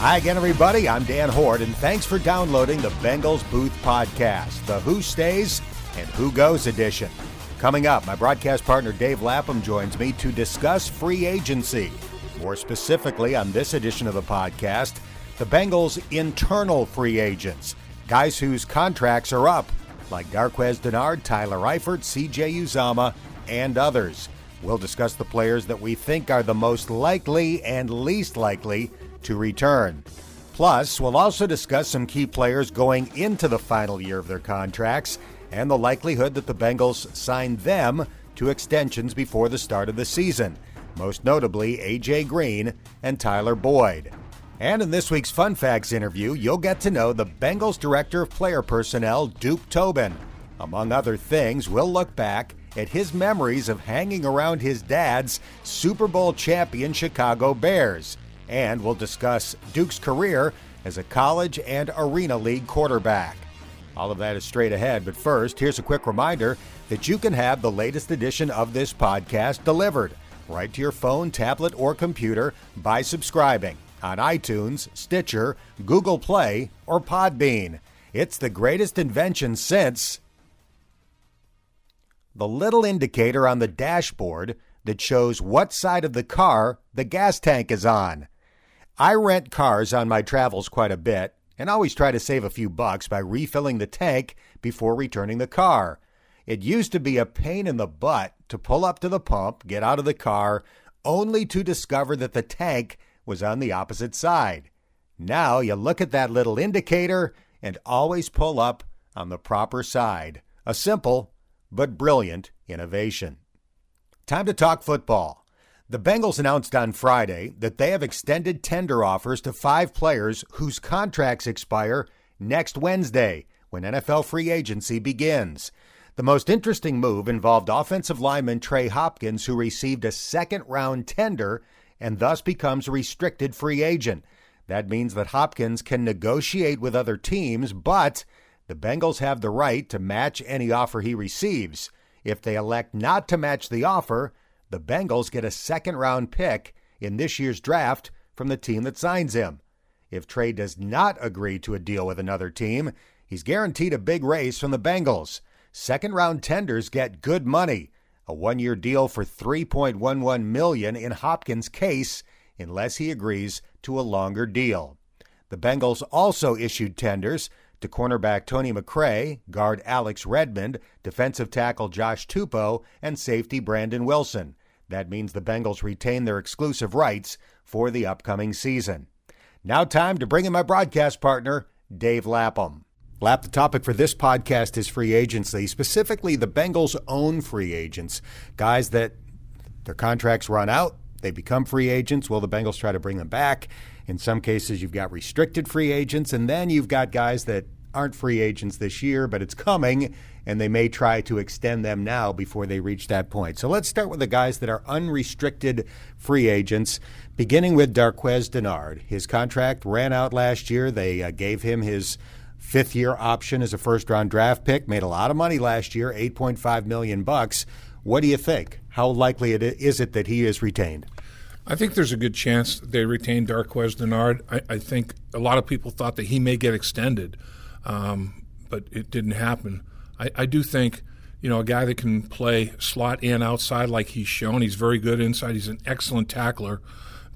Hi again, everybody. I'm Dan Hoard, and thanks for downloading the Bengals Booth Podcast, the Who Stays and Who Goes edition. Coming up, my broadcast partner Dave Lapham joins me to discuss free agency. More specifically, on this edition of the podcast, the Bengals' internal free agents, guys whose contracts are up, like Darqueze Dennard, Tyler Eifert, CJ Uzomah, and others. We'll discuss the players that we think are the most likely and least likely to return. Plus, we'll also discuss some key players going into the final year of their contracts and the likelihood that the Bengals sign them to extensions before the start of the season, most notably A.J. Green and Tyler Boyd. And in this week's Fun Facts interview, you'll get to know the Bengals Director of Player Personnel, Duke Tobin. Among other things, we'll look back at his memories of hanging around his dad's Super Bowl champion Chicago Bears and we'll discuss Duke's career as a college and arena league quarterback. All of that is straight ahead, but first, here's a quick reminder that you can have the latest edition of this podcast delivered right to your phone, tablet, or computer by subscribing on iTunes, Stitcher, Google Play, or Podbean. It's the greatest invention since the little indicator on the dashboard that shows what side of the car the gas tank is on. I rent cars on my travels quite a bit and always try to save a few bucks by refilling the tank before returning the car. It used to be a pain in the butt to pull up to the pump, get out of the car, only to discover that the tank was on the opposite side. Now you look at that little indicator and always pull up on the proper side. A simple but brilliant innovation. Time to talk football. The Bengals announced on Friday that they have extended tender offers to five players whose contracts expire next Wednesday when NFL free agency begins. The most interesting move involved offensive lineman Trey Hopkins, who received a second round tender and thus becomes a restricted free agent. That means that Hopkins can negotiate with other teams, but the Bengals have the right to match any offer he receives. If they elect not to match the offer, the Bengals get a second round pick in this year's draft from the team that signs him. If Trey does not agree to a deal with another team, he's guaranteed a big raise from the Bengals. Second round tenders get good money, a one-year deal for 3.11 million in Hopkins' case unless he agrees to a longer deal. The Bengals also issued tenders to cornerback Tony McRae, guard Alex Redmond, defensive tackle Josh Tupou, and safety Brandon Wilson. That means the Bengals retain their exclusive rights for the upcoming season. Now, time to bring in my broadcast partner, Dave Lapham. Lap, the topic for this podcast is free agency, specifically the Bengals' own free agents, guys that their contracts run out, they become free agents. Will the Bengals try to bring them back? In some cases, you've got restricted free agents, and then you've got guys that aren't free agents this year, but it's coming, and they may try to extend them now before they reach that point. So let's start with the guys that are unrestricted free agents, beginning with Darqueze Dennard. His contract ran out last year. They uh, gave him his fifth year option as a first round draft pick, made a lot of money last year, 8.5 million bucks. What do you think? How likely it is it that he is retained? I think there's a good chance they retain Darqueze Dennard. I, I think a lot of people thought that he may get extended um, but it didn't happen. I, I do think you know, a guy that can play slot and outside like he's shown. He's very good inside. He's an excellent tackler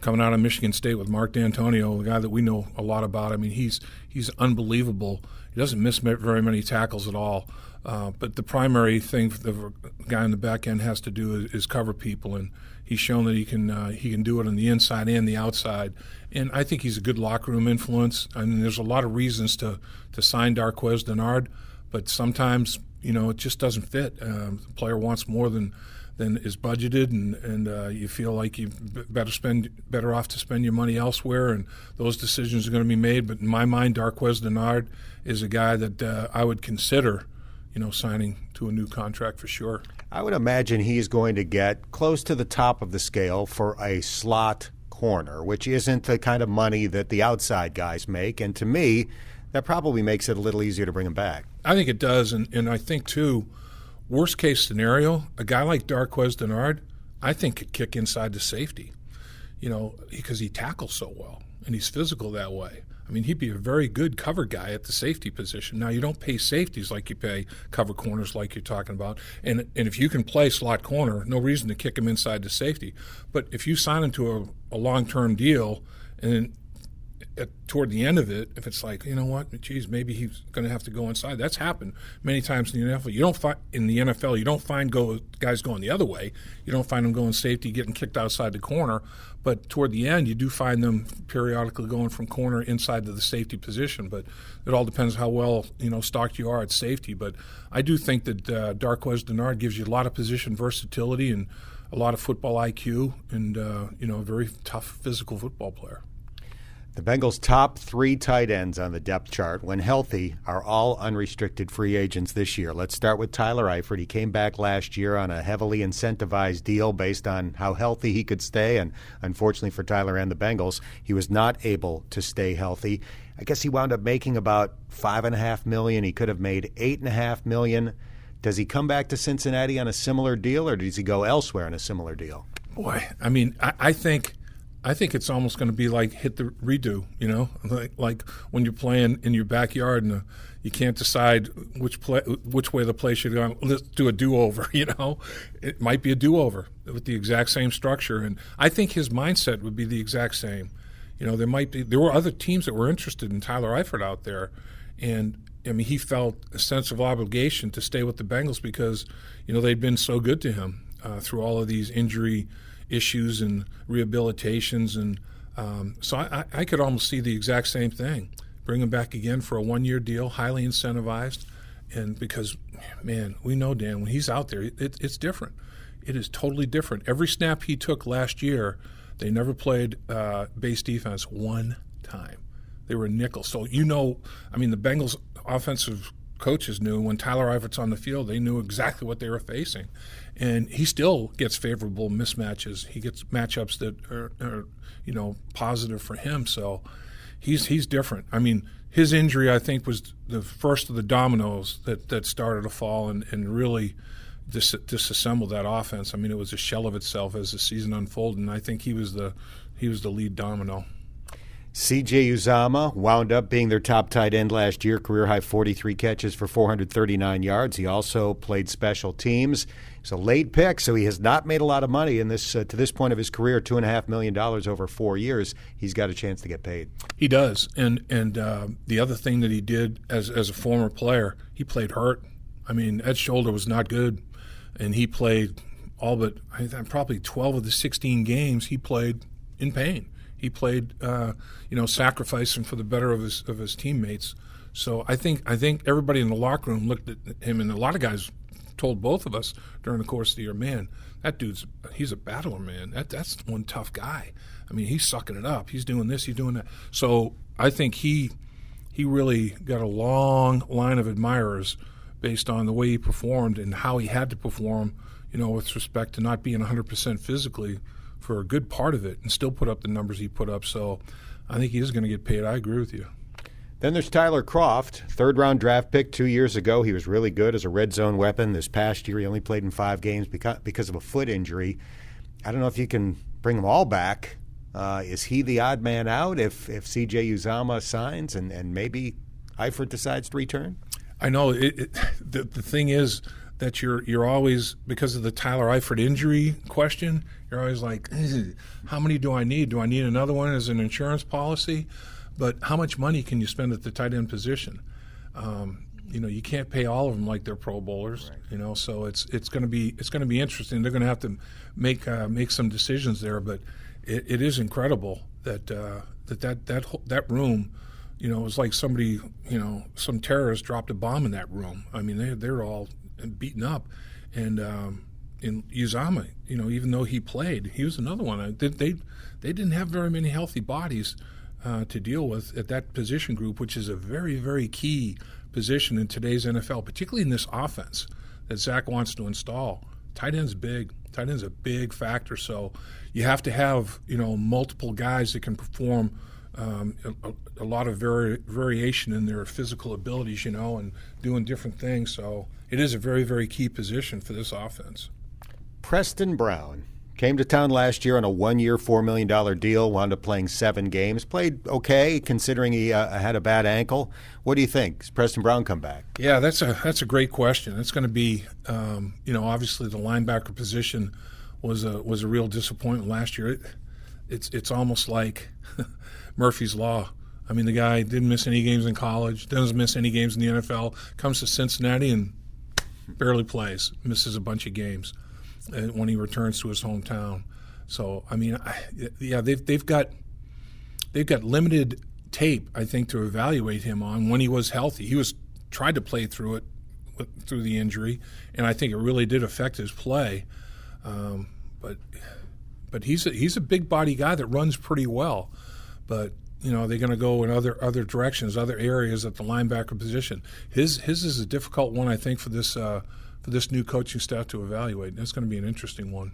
coming out of Michigan State with Mark Dantonio, a guy that we know a lot about. I mean, he's he's unbelievable. He doesn't miss very many tackles at all. Uh, but the primary thing the guy in the back end has to do is, is cover people, and he's shown that he can uh, he can do it on the inside and the outside. And I think he's a good locker room influence. I mean, there's a lot of reasons to to sign Darqueze Dennard, but sometimes you know it just doesn't fit. Uh, the player wants more than than is budgeted, and and uh, you feel like you better spend better off to spend your money elsewhere, and those decisions are going to be made. But in my mind, Darqueze Dennard is a guy that uh, I would consider you know, signing to a new contract for sure. I would imagine he's going to get close to the top of the scale for a slot corner, which isn't the kind of money that the outside guys make. And to me, that probably makes it a little easier to bring him back. I think it does. And, and I think, too, worst case scenario, a guy like Darqueze Dennard, I think could kick inside the safety, you know, because he tackles so well. and he's physical that way. I mean, he'd be a very good cover guy at the safety position. Now, you don't pay safeties like you pay cover corners, like you're talking about. And and if you can play slot corner, no reason to kick him inside the safety. But if you sign him to a, a long term deal, and at, toward the end of it, if it's like, you know what, geez, maybe he's going to have to go inside. That's happened many times in the NFL. You don't find in the NFL, you don't find go guys going the other way. You don't find them going safety, getting kicked outside the corner. But toward the end, you do find them periodically going from corner inside to the safety position. But it all depends how well you know stocked you are at safety. But I do think that uh, Darqueze Dennard gives you a lot of position versatility and a lot of football IQ, and uh, you know a very tough physical football player. The Bengals' top three tight ends on the depth chart, when healthy, are all unrestricted free agents this year. Let's start with Tyler Eifert. He came back last year on a heavily incentivized deal based on how healthy he could stay, and unfortunately for Tyler and the Bengals, he was not able to stay healthy. I guess he wound up making about five and a half million. He could have made eight and a half million. Does he come back to Cincinnati on a similar deal, or does he go elsewhere on a similar deal? Boy, I mean, I, I think I think it's almost going to be like hit the redo, you know, like, like when you're playing in your backyard and uh, you can't decide which play, which way the play should go. Let's do a do-over, you know. It might be a do-over with the exact same structure, and I think his mindset would be the exact same. You know, there might be there were other teams that were interested in Tyler Eifert out there, and I mean he felt a sense of obligation to stay with the Bengals because you know they'd been so good to him uh, through all of these injury issues and rehabilitations. And um, so I, I, could almost see the exact same thing. Bring him back again for a one year deal, highly incentivized. And because, man, we know Dan, when he's out there, it, it's different. It is totally different. Every snap he took last year, they never played uh, base defense one time. They were a nickel. So you know, I mean, the Bengals offensive coaches knew when Tyler Eifert's on the field, they knew exactly what they were facing and he still gets favorable mismatches. He gets matchups that are, are, you know positive for him. So he's he's different. I mean, his injury I think was the first of the dominoes that that started to fall and and really dis- disassembled that offense. I mean, it was a shell of itself as the season unfolded, and I think he was the he was the lead domino. CJ Uzomah wound up being their top tight end last year, career high 43 catches for 439 yards. He also played special teams. He's a late pick, so he has not made a lot of money in this uh, to this point of his career. Two and a half million dollars over four years. He's got a chance to get paid. He does, and and uh, the other thing that he did as as a former player, he played hurt. I mean, Ed's shoulder was not good, and he played all but probably 12 of the 16 games he played in pain he played, uh, you know, sacrificing for the better of his of his teammates. So I think I think everybody in the locker room looked at him, and a lot of guys told both of us during the course of the year, man, that dude's he's a battler, man. That that's one tough guy. I mean, he's sucking it up. He's doing this. He's doing that. So I think he he really got a long line of admirers based on the way he performed and how he had to perform. You know, with respect to not being 100% physically for a good part of it and still put up the numbers he put up. So I think he is going to get paid. I agree with you. Then there's Tyler Kroft, third round draft pick two years ago. He was really good as a red zone weapon. This past year, he only played in five games because, of a foot injury. I don't know if you can bring them all back. Uh, is he the odd man out if, if CJ Uzomah signs and, and maybe Eifert decides to return? I know. It, it, the, the thing is, that you're you're always because of the Tyler Eifert injury question. You're always like, how many do I need? Do I need another one as an insurance policy? But how much money can you spend at the tight end position? Um, you know, you can't pay all of them like they're Pro Bowlers. Right. You know, so it's it's going to be it's going to be interesting. They're going to have to make uh, make some decisions there, but it, it is incredible that uh, that that that that room you know, it was like somebody, you know, some terrorist dropped a bomb in that room. I mean, they they're all beaten up. And um, in Uzomah, you know, even though he played, he was another one. They they, they didn't have very many healthy bodies uh, to deal with at that position group, which is a very very key position in today's NFL, particularly in this offense that Zach wants to install. Tight end's big. Tight end's a big factor. So you have to have you know multiple guys that can perform um, a, a, lot of vari- variation in their physical abilities, you know, and doing different things. So it is a very, very key position for this offense. Preston Brown, Came to town last year on a one-year, four million dollar deal. Wound up playing seven games. Played okay, considering he uh, had a bad ankle. What do you think? Does Preston Brown come back? Yeah, that's a that's a great question. It's going to be, um, you know, obviously the linebacker position was a was a real disappointment last year. It, it's it's almost like Murphy's law. I mean, the guy didn't miss any games in college, doesn't miss any games in the NFL, comes to Cincinnati and barely plays, misses a bunch of games when he returns to his hometown. So, I mean, I, yeah, they've they've got they've got limited tape, I think, to evaluate him on when he was healthy. He was tried to play through it through the injury, and I think it really did affect his play. Um, but but he's a, he's a big body guy that runs pretty well. But you know they're going to go in other other directions, other areas at the linebacker position. His his is a difficult one, I think, for this uh, for this new coaching staff to evaluate. That's going to be an interesting one.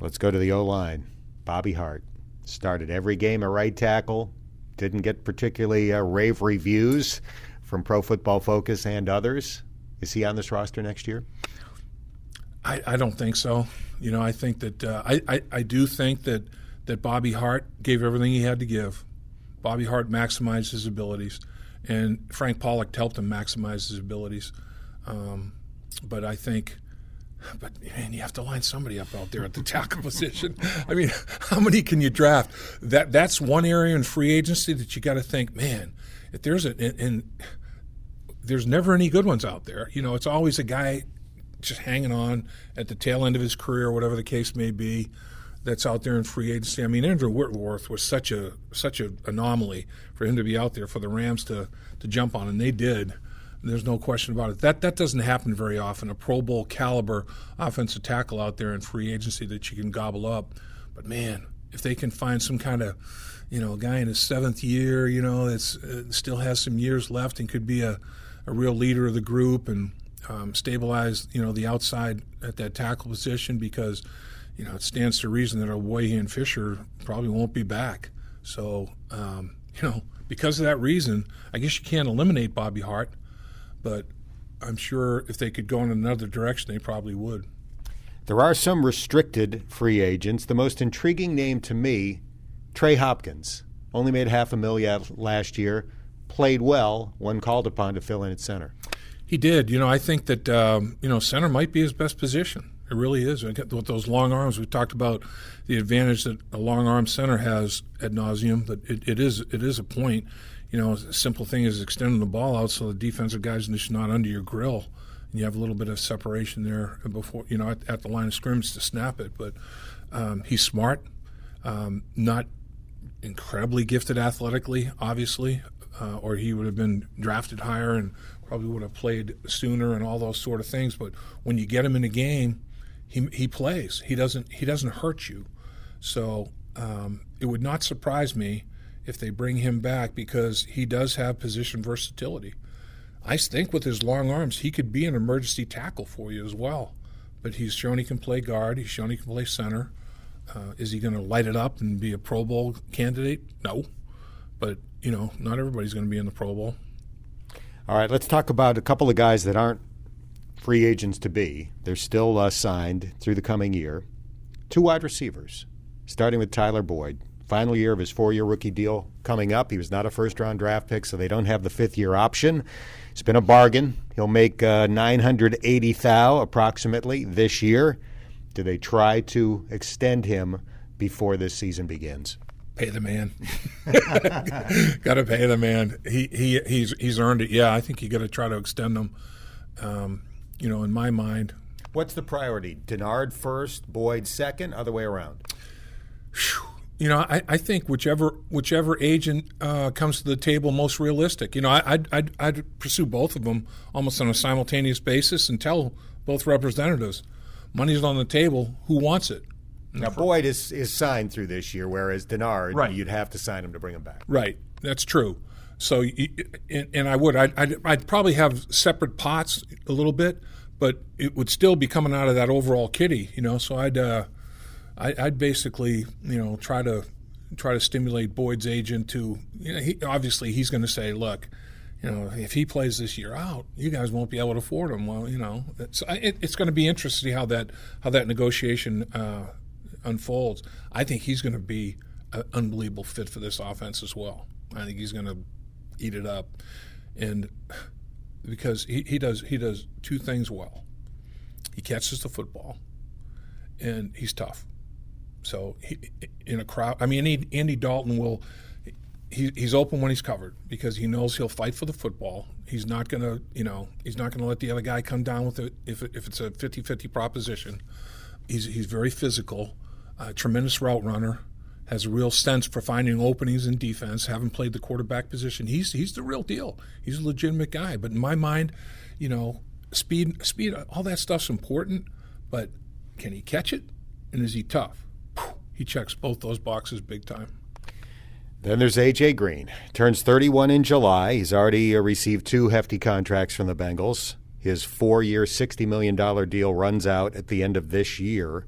Let's go to the O line. Bobby Hart started every game a right tackle. Didn't get particularly uh, rave reviews from Pro Football Focus and others. Is he on this roster next year? I, I don't think so. You know, I think that uh, I, I, I do think that that Bobby Hart gave everything he had to give. Bobby Hart maximized his abilities, and Frank Pollack helped him maximize his abilities. Um, but I think, but man, you have to line somebody up out there at the tackle position. I mean, how many can you draft? That that's one area in free agency that you got to think, man. If there's a and, and there's never any good ones out there. You know, it's always a guy just hanging on at the tail end of his career, whatever the case may be that's out there in free agency. I mean, Andrew Whitworth was such a such an anomaly for him to be out there for the Rams to to jump on, and they did. There's no question about it. That that doesn't happen very often. A Pro Bowl caliber offensive tackle out there in free agency that you can gobble up. But man, if they can find some kind of you know, a guy in his seventh year, you know, that's uh, still has some years left and could be a, a real leader of the group and um, stabilize, you know, the outside at that tackle position because you know, it stands to reason that Ogbuehi and Fisher probably won't be back. So, um, you know, because of that reason, I guess you can't eliminate Bobby Hart, but I'm sure if they could go in another direction, they probably would. There are some restricted free agents. The most intriguing name to me, Trey Hopkins. Only made half a million last year, played well when called upon to fill in at center. He did. You know, I think that um, you know center might be his best position. It really is. With those long arms, we talked about the advantage that a long arm center has ad nauseum. But it, it is it is a point. You know, a simple thing is extending the ball out so the defensive guys just not under your grill, and you have a little bit of separation there before you know at, at the line of scrimmage to snap it. But um, he's smart, um, not incredibly gifted athletically, obviously, uh, or he would have been drafted higher and probably would have played sooner and all those sort of things. But when you get him in a game he he plays. He doesn't he doesn't hurt you. So um, it would not surprise me if they bring him back because he does have position versatility. I think with his long arms, he could be an emergency tackle for you as well. But he's shown he can play guard. He's shown he can play center. Uh, is he going to light it up and be a Pro Bowl candidate? No. But, you know, not everybody's going to be in the Pro Bowl. All right, let's talk about a couple of guys that aren't free agents to be. They're still uh, signed through the coming year. Two wide receivers, starting with Tyler Boyd. Final year of his four year rookie deal coming up. He was not a first round draft pick, so they don't have the fifth year option. It's been a bargain. He'll make uh, 980 thou approximately this year. Do they try to extend him before this season begins? Pay the man. got to pay the man. He he he's he's earned it. Yeah, I think you got to try to extend him. Um, you know, in my mind. What's the priority? Dennard first, Boyd second, other way around? You know, I, I think whichever whichever agent uh, comes to the table most realistic. You know, I, I'd, I'd, I'd pursue both of them almost on a simultaneous basis and tell both representatives, money's on the table. Who wants it? Now Boyd is is signed through this year, whereas Dennard, right. you'd have to sign him to bring him back. Right, that's true. So, and I would, I'd, I'd, I'd, probably have separate pots a little bit, but it would still be coming out of that overall kitty, you know. So I'd, uh, I, would basically, you know, try to try to stimulate Boyd's agent to, you know, he, obviously he's going to say, look, you know, if he plays this year out, you guys won't be able to afford him. Well, you know, it's, it, it's going to be interesting how that how that negotiation uh, unfolds, I think he's going to be an unbelievable fit for this offense as well. I think he's going to eat it up, and because he, he does he does two things well. He catches the football, and he's tough. So he, in a crowd, I mean, Andy, Andy Dalton will. He, he's open when he's covered because he knows he'll fight for the football. He's not to, you know, he's not to let the other guy come down with it if, if it's a 50-50 proposition. He's, he's very physical, uh, tremendous route runner, has a real sense for finding openings in defense. Having played the quarterback position, he's he's the real deal. He's a legitimate guy. But in my mind, you know, speed, speed, all that stuff's important. But can he catch it? And is he tough? He checks both those boxes big time. Then there's AJ Green. Turns 31 in July. He's already uh, received two hefty contracts from the Bengals. His four-year, $60 million deal runs out at the end of this year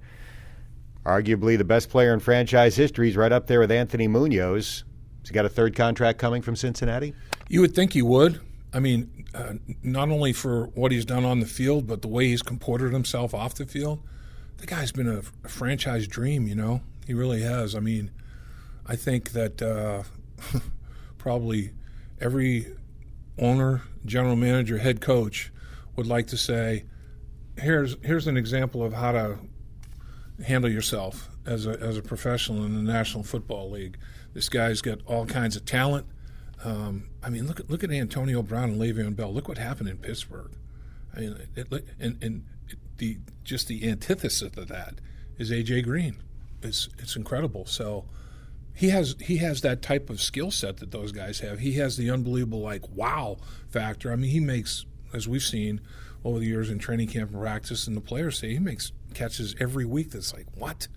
arguably the best player in franchise history. He's right up there with Anthony Munoz. Has he got a third contract coming from Cincinnati? You would think he would. I mean, uh, not only for what he's done on the field, but the way he's comported himself off the field. The guy's been a, a franchise dream, you know? He really has. I mean, I think that uh, probably every owner, general manager, head coach would like to say, here's here's an example of how to handle yourself as a, as a professional in the National Football League. This guy's got all kinds of talent. Um, I mean, look at look at Antonio Brown and Le'Veon Bell. Look what happened in Pittsburgh. I mean, it, and and the just the antithesis of that is AJ Green. It's it's incredible. So he has he has that type of skill set that those guys have. He has the unbelievable like wow factor. I mean, he makes as we've seen over the years in training camp and practice, and the players say he makes catches every week. That's like what?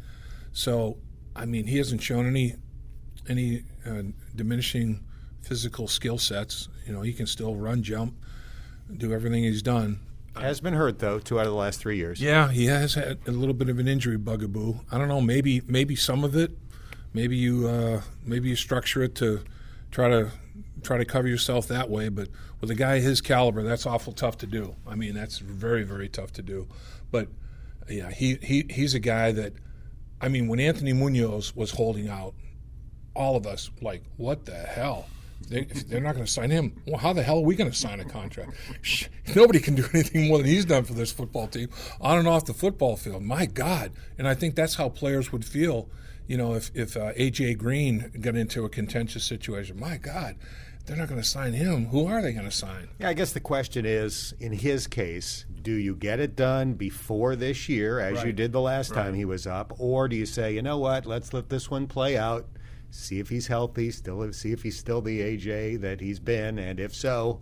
So, I mean, he hasn't shown any any uh, diminishing physical skill sets. You know, he can still run, jump, do everything he's done. Has been hurt though, two out of the last three years. Yeah, he has had a little bit of an injury bugaboo. I don't know, maybe maybe some of it. Maybe you uh, maybe you structure it to try to try to cover yourself that way. But with a guy his caliber, that's awful tough to do. I mean, that's very very tough to do. But yeah, he, he he's a guy that, I mean, when Anthony Munoz was holding out, all of us like, what the hell? They, are not going to sign him. Well, how the hell are we going to sign a contract? Nobody can do anything more than he's done for this football team on and off the football field. My God! And I think that's how players would feel, you know, if if uh, AJ Green got into a contentious situation. My God, they're not going to sign him. Who are they going to sign? Yeah, I guess the question is, in his case, do you get it done before this year, as right. you did the last right. time he was up, or do you say, you know what, let's let this one play out, see if he's healthy, still see if he's still the AJ that he's been, and if so,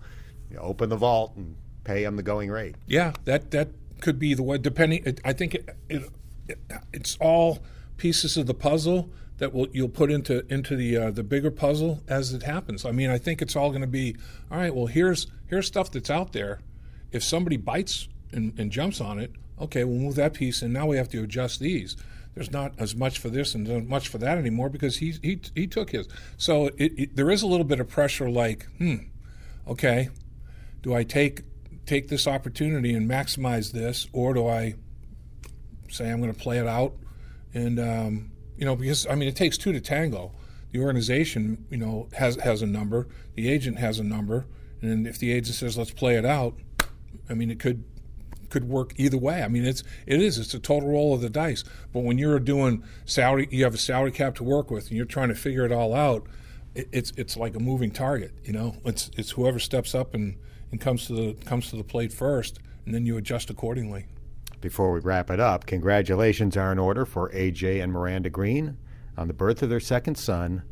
you know, open the vault and pay him the going rate. Yeah, that that could be the way. Depending, I think it, it, it, it's all pieces of the puzzle that will you'll put into into the uh, the bigger puzzle as it happens. I mean, I think it's all going to be all right. Well, here's here's stuff that's out there if somebody bites and, and jumps on it, okay, we'll move that piece, and now we have to adjust these. There's not as much for this and much for that anymore because he he he took his. So it, it, there is a little bit of pressure. Like, hmm, okay, do I take take this opportunity and maximize this, or do I say I'm going to play it out? And um, you know, because I mean, it takes two to tango. The organization, you know, has has a number. The agent has a number, and if the agent says let's play it out, I mean, it could could work either way. I mean, it's it is it's a total roll of the dice. But when you're doing salary, you have a salary cap to work with, and you're trying to figure it all out. It, it's it's like a moving target. You know, it's it's whoever steps up and, and comes to the comes to the plate first, and then you adjust accordingly. Before we wrap it up, congratulations are in order for AJ and Miranda Green on the birth of their second son,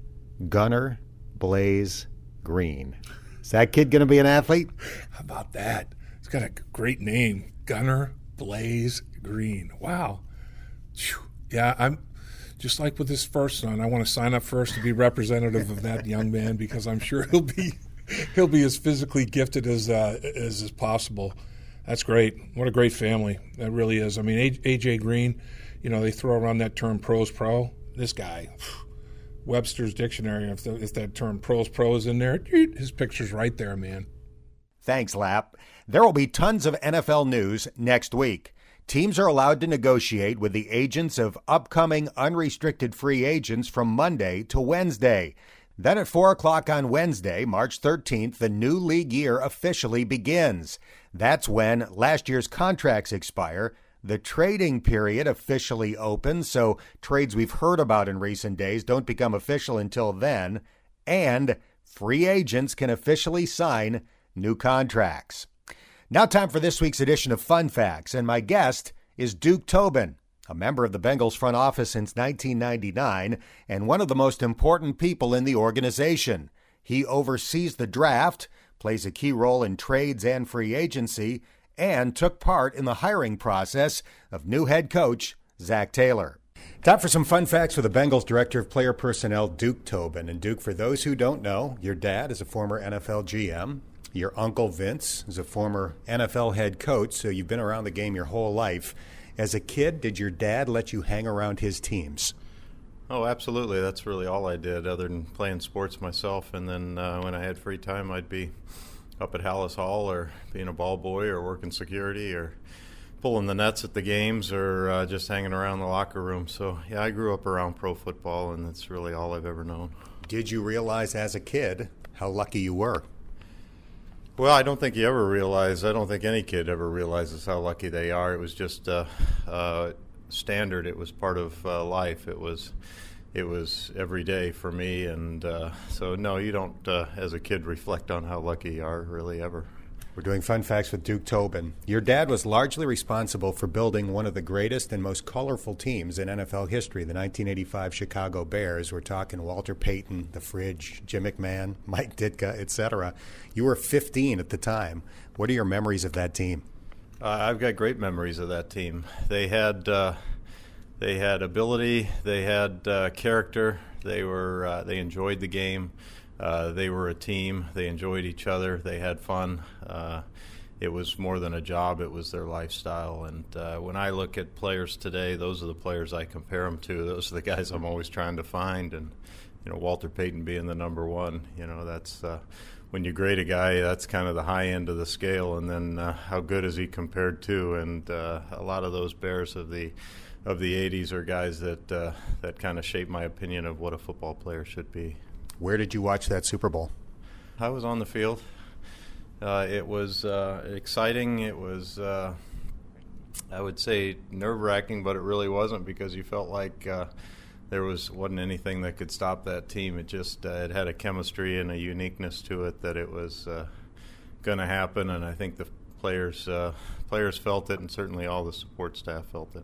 Gunnar Blaze Green. Is that kid going to be an athlete? How about that? It's got a great name, Gunnar Blaze Green. Wow. Yeah, I'm just like with this first son. I want to sign up first to be representative of that young man because I'm sure he'll be he'll be as physically gifted as uh, as is possible. That's great. What a great family that really is. I mean, AJ Green, you know, they throw around that term "pros pro." This guy, Webster's dictionary. If, the, if that term "pros pro" is in there, his picture's right there, man. Thanks, Lap. There will be tons of NFL news next week. Teams are allowed to negotiate with the agents of upcoming unrestricted free agents from Monday to Wednesday. Then at 4 o'clock on Wednesday, March 13th, the new league year officially begins. That's when last year's contracts expire. The trading period officially opens, so trades we've heard about in recent days don't become official until then. And free agents can officially sign new contracts. Now, time for this week's edition of Fun Facts, and my guest is Duke Tobin a member of the Bengals front office since 1999 and one of the most important people in the organization. He oversees the draft, plays a key role in trades and free agency, and took part in the hiring process of new head coach Zach Taylor. Time for some fun facts with the Bengals Director of Player Personnel, Duke Tobin. And Duke, for those who don't know, your dad is a former NFL GM. Your uncle Vince is a former NFL head coach, so you've been around the game your whole life. As a kid, did your dad let you hang around his teams? Oh, absolutely. That's really all I did, other than playing sports myself. And then uh, when I had free time, I'd be up at Halas Hall or being a ball boy or working security or pulling the nets at the games or uh, just hanging around the locker room. So, yeah, I grew up around pro football, and that's really all I've ever known. Did you realize as a kid how lucky you were? Well, I don't think you ever realize. I don't think any kid ever realizes how lucky they are. It was just uh, uh, standard. It was part of uh, life. It was, it was every day for me. And uh, so, no, you don't, uh, as a kid, reflect on how lucky you are really ever. We're doing fun facts with Duke Tobin. Your dad was largely responsible for building one of the greatest and most colorful teams in NFL history, the 1985 Chicago Bears. We're talking Walter Payton, the Fridge, Jim McMahon, Mike Ditka, etc. You were 15 at the time. What are your memories of that team? Uh, I've got great memories of that team. They had uh, they had ability, they had uh, character, they were uh, they enjoyed the game. Uh, they were a team. They enjoyed each other. They had fun. Uh, it was more than a job. It was their lifestyle. And uh, when I look at players today, those are the players I compare them to. Those are the guys I'm always trying to find. And you know, Walter Payton being the number one. You know, that's uh, when you grade a guy, that's kind of the high end of the scale. And then uh, how good is he compared to? And a lot of those Bears of the of the 80s are guys that that kind of shape my opinion of what a football player should be. Where did you watch that Super Bowl? I was on the field. Uh, it was uh, exciting. It was, uh, I would say, nerve wracking, but it really wasn't because you felt like uh, there was wasn't anything that could stop that team. It just uh, it had a chemistry and a uniqueness to it that it was uh, going to happen, and I think the players players felt it, and certainly all the support staff felt it.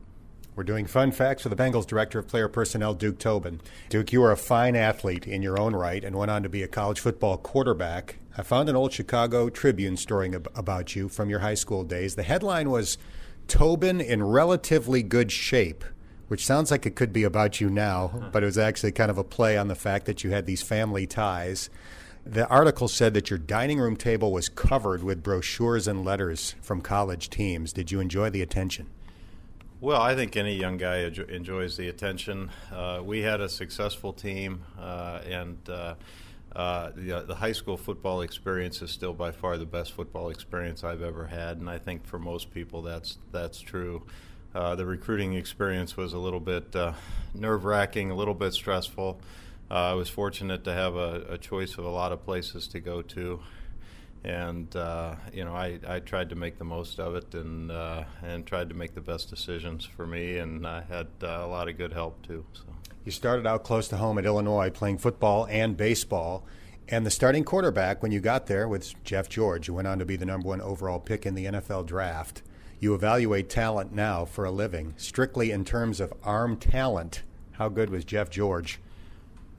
We're doing fun facts with the Bengals Director of Player Personnel, Duke Tobin. Duke, you are a fine athlete in your own right and went on to be a college football quarterback. I found an old Chicago Tribune story about you from your high school days. The headline was Tobin in relatively good shape, which sounds like it could be about you now, but it was actually kind of a play on the fact that you had these family ties. The article said that your dining room table was covered with brochures and letters from college teams. Did you enjoy the attention? Well, I think any young guy enjoys the attention. Uh, we had a successful team, uh, and uh, uh, the, uh, the, high school football experience is still by far the best football experience I've ever had, and I think for most people that's that's true. Uh, the recruiting experience was a little bit nerve wracking, a little bit stressful. I was fortunate to have a, a choice of a lot of places to go to and uh, you know I, I tried to make the most of it and uh, and tried to make the best decisions for me and I had uh, a lot of good help too. So you started out close to home at Illinois playing football and baseball. And the starting quarterback when you got there was Jeff George, who went on to be the number one overall pick in the NFL draft. You evaluate talent now for a living, strictly in terms of arm talent. How good was Jeff George?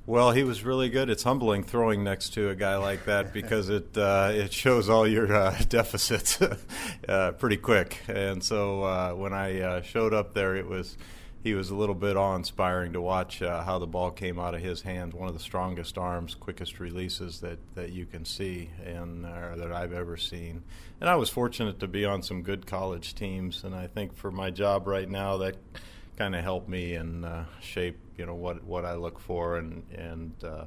Well, he was really good. It's humbling throwing next to a guy like that because it uh, it shows all your uh, deficits uh, pretty quick. And so uh, when I uh, showed up there, it was he was a little bit awe-inspiring to watch uh, how the ball came out of his hands. One of the strongest arms, quickest releases that, that you can see and that I've ever seen. And I was fortunate to be on some good college teams, and I think for my job right now that kind of helped me and shape you know what what I look for and and uh,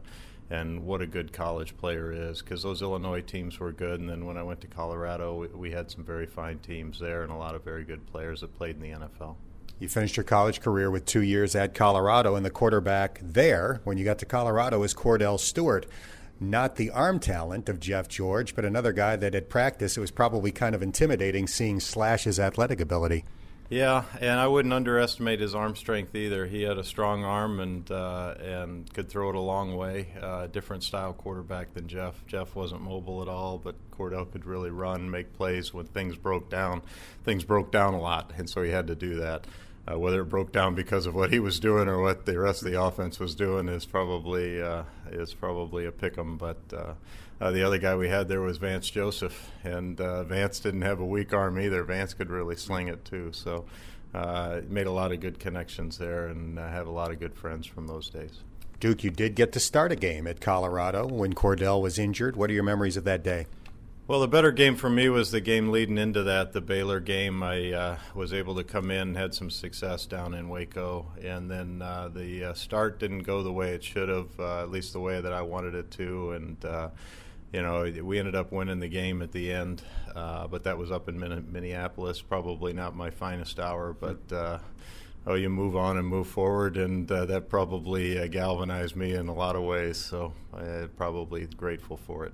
and what a good college player is because those Illinois teams were good. And then when I went to Colorado, we, we, had some very fine teams there and a lot of very good players that played in the NFL. You finished your college career with two years at Colorado, and the quarterback there, when you got to Colorado, was Kordell Stewart. Not the arm talent of Jeff George, but another guy that at practice it was probably kind of intimidating seeing Slash's athletic ability. Yeah, and I wouldn't underestimate his arm strength either. He had a strong arm and uh, and could throw it a long way. Uh, different style quarterback than Jeff. Jeff wasn't mobile at all, but Kordell could really run, make plays when things broke down. Things broke down a lot, and so he had to do that. Uh, whether it broke down because of what he was doing or what the rest of the offense was doing is probably uh, is probably a pick 'em. But uh, uh, the other guy we had there was Vance Joseph, and uh, Vance didn't have a weak arm either. Vance could really sling it too. So uh, made a lot of good connections there, and have a lot of good friends from those days. Duke, you did get to start a game at Colorado when Kordell was injured. What are your memories of that day? Well, the better game for me was the game leading into that, the Baylor game. I uh, was able to come in, had some success down in Waco, and then uh, the uh, start didn't go the way it should have, uh, at least the way that I wanted it to. And uh, you know, we ended up winning the game at the end, uh, but that was up in Minneapolis. Probably not my finest hour, but oh, you move on and move forward, and uh, that probably uh, galvanized me in a lot of ways. So I'm probably grateful for it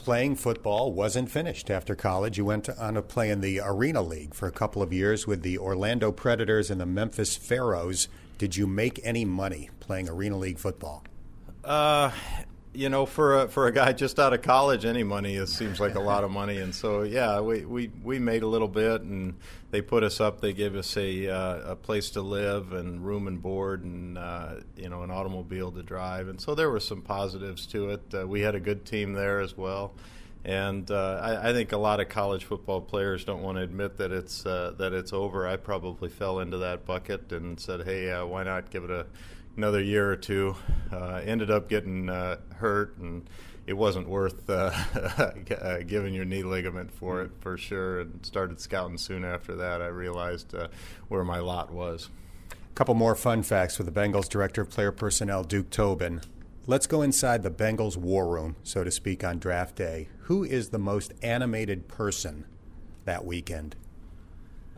playing football wasn't finished after college. You went on to play in the Arena League for a couple of years with the Orlando Predators and the Memphis Pharaohs. Did you make any money playing Arena League football? Uh, you know, for a, for a guy just out of college, any money is, seems like a lot of money. And so, yeah, we, we, we made a little bit, and they put us up. They gave us a uh, a place to live and room and board, and uh, you know, an automobile to drive. And so there were some positives to it. Uh, we had a good team there as well. And uh, I, I, think a lot of college football players don't want to admit that it's uh, that it's over. I probably fell into that bucket and said, "Hey, uh, why not give it a another year or two. Uh, ended up getting uh, hurt, and it wasn't worth uh, giving your knee ligament for it for sure. And started scouting soon after that. I realized uh, where my lot was. A couple more fun facts with the Bengals director of player personnel, Duke Tobin. Let's go inside the Bengals war room, so to speak, on draft day. Who is the most animated person that weekend?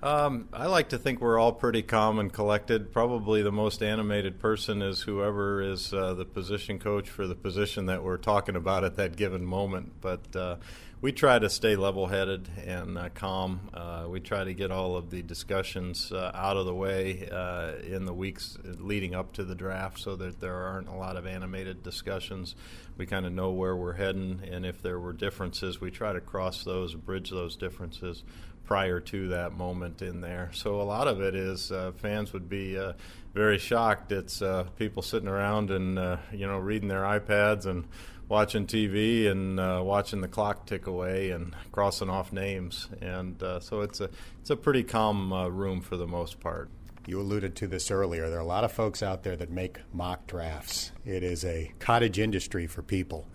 Um, I like to think we're all pretty calm and collected. Probably the most animated person is whoever is uh, the position coach for the position that we're talking about at that given moment. But uh, we try to stay level headed and uh, calm. Uh, we try to get all of the discussions uh, out of the way uh, in the weeks leading up to the draft so that there aren't a lot of animated discussions. We kind of know where we're heading, and if there were differences, we try to cross those, bridge those differences prior to that moment in there. So a lot of it is uh, fans would be uh, very shocked. It's uh, people sitting around and uh, you know reading their iPads and watching TV and uh, watching the clock tick away and crossing off names. And uh, so it's a it's a pretty calm room for the most part. You alluded to this earlier. There are a lot of folks out there that make mock drafts. It is a cottage industry for people.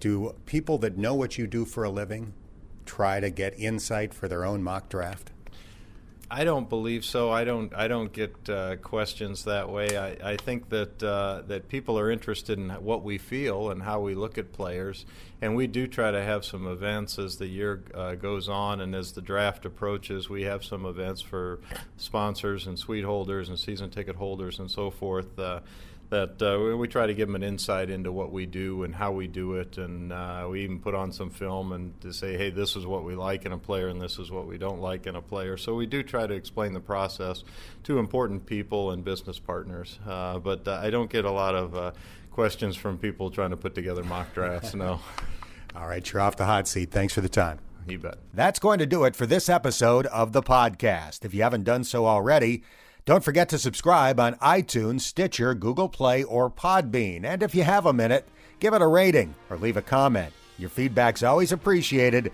Do people that know what you do for a living try to get insight for their own mock draft? I don't believe so. I don't. I don't get uh, questions that way. I, I think that uh, that people are interested in what we feel and how we look at players, and we do try to have some events as the year uh, goes on and as the draft approaches. We have some events for sponsors and suite holders and season ticket holders and so forth uh, that uh, we try to give them an insight into what we do and how we do it, and uh, we even put on some film and to say, hey, this is what we like in a player, and this is what we don't like in a player. So we do try to explain the process to important people and business partners, uh, but uh, I don't get a lot of uh, questions from people trying to put together mock drafts. No. All right, you're off the hot seat. Thanks for the time. You bet. That's going to do it for this episode of the podcast. If you haven't done so already. Don't forget to subscribe on iTunes, Stitcher, Google Play, or Podbean. And if you have a minute, give it a rating or leave a comment. Your feedback's always appreciated,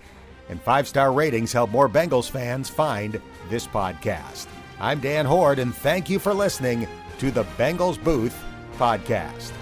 and five star ratings help more Bengals fans find this podcast. I'm Dan Hoard, and thank you for listening to the Bengals Booth Podcast.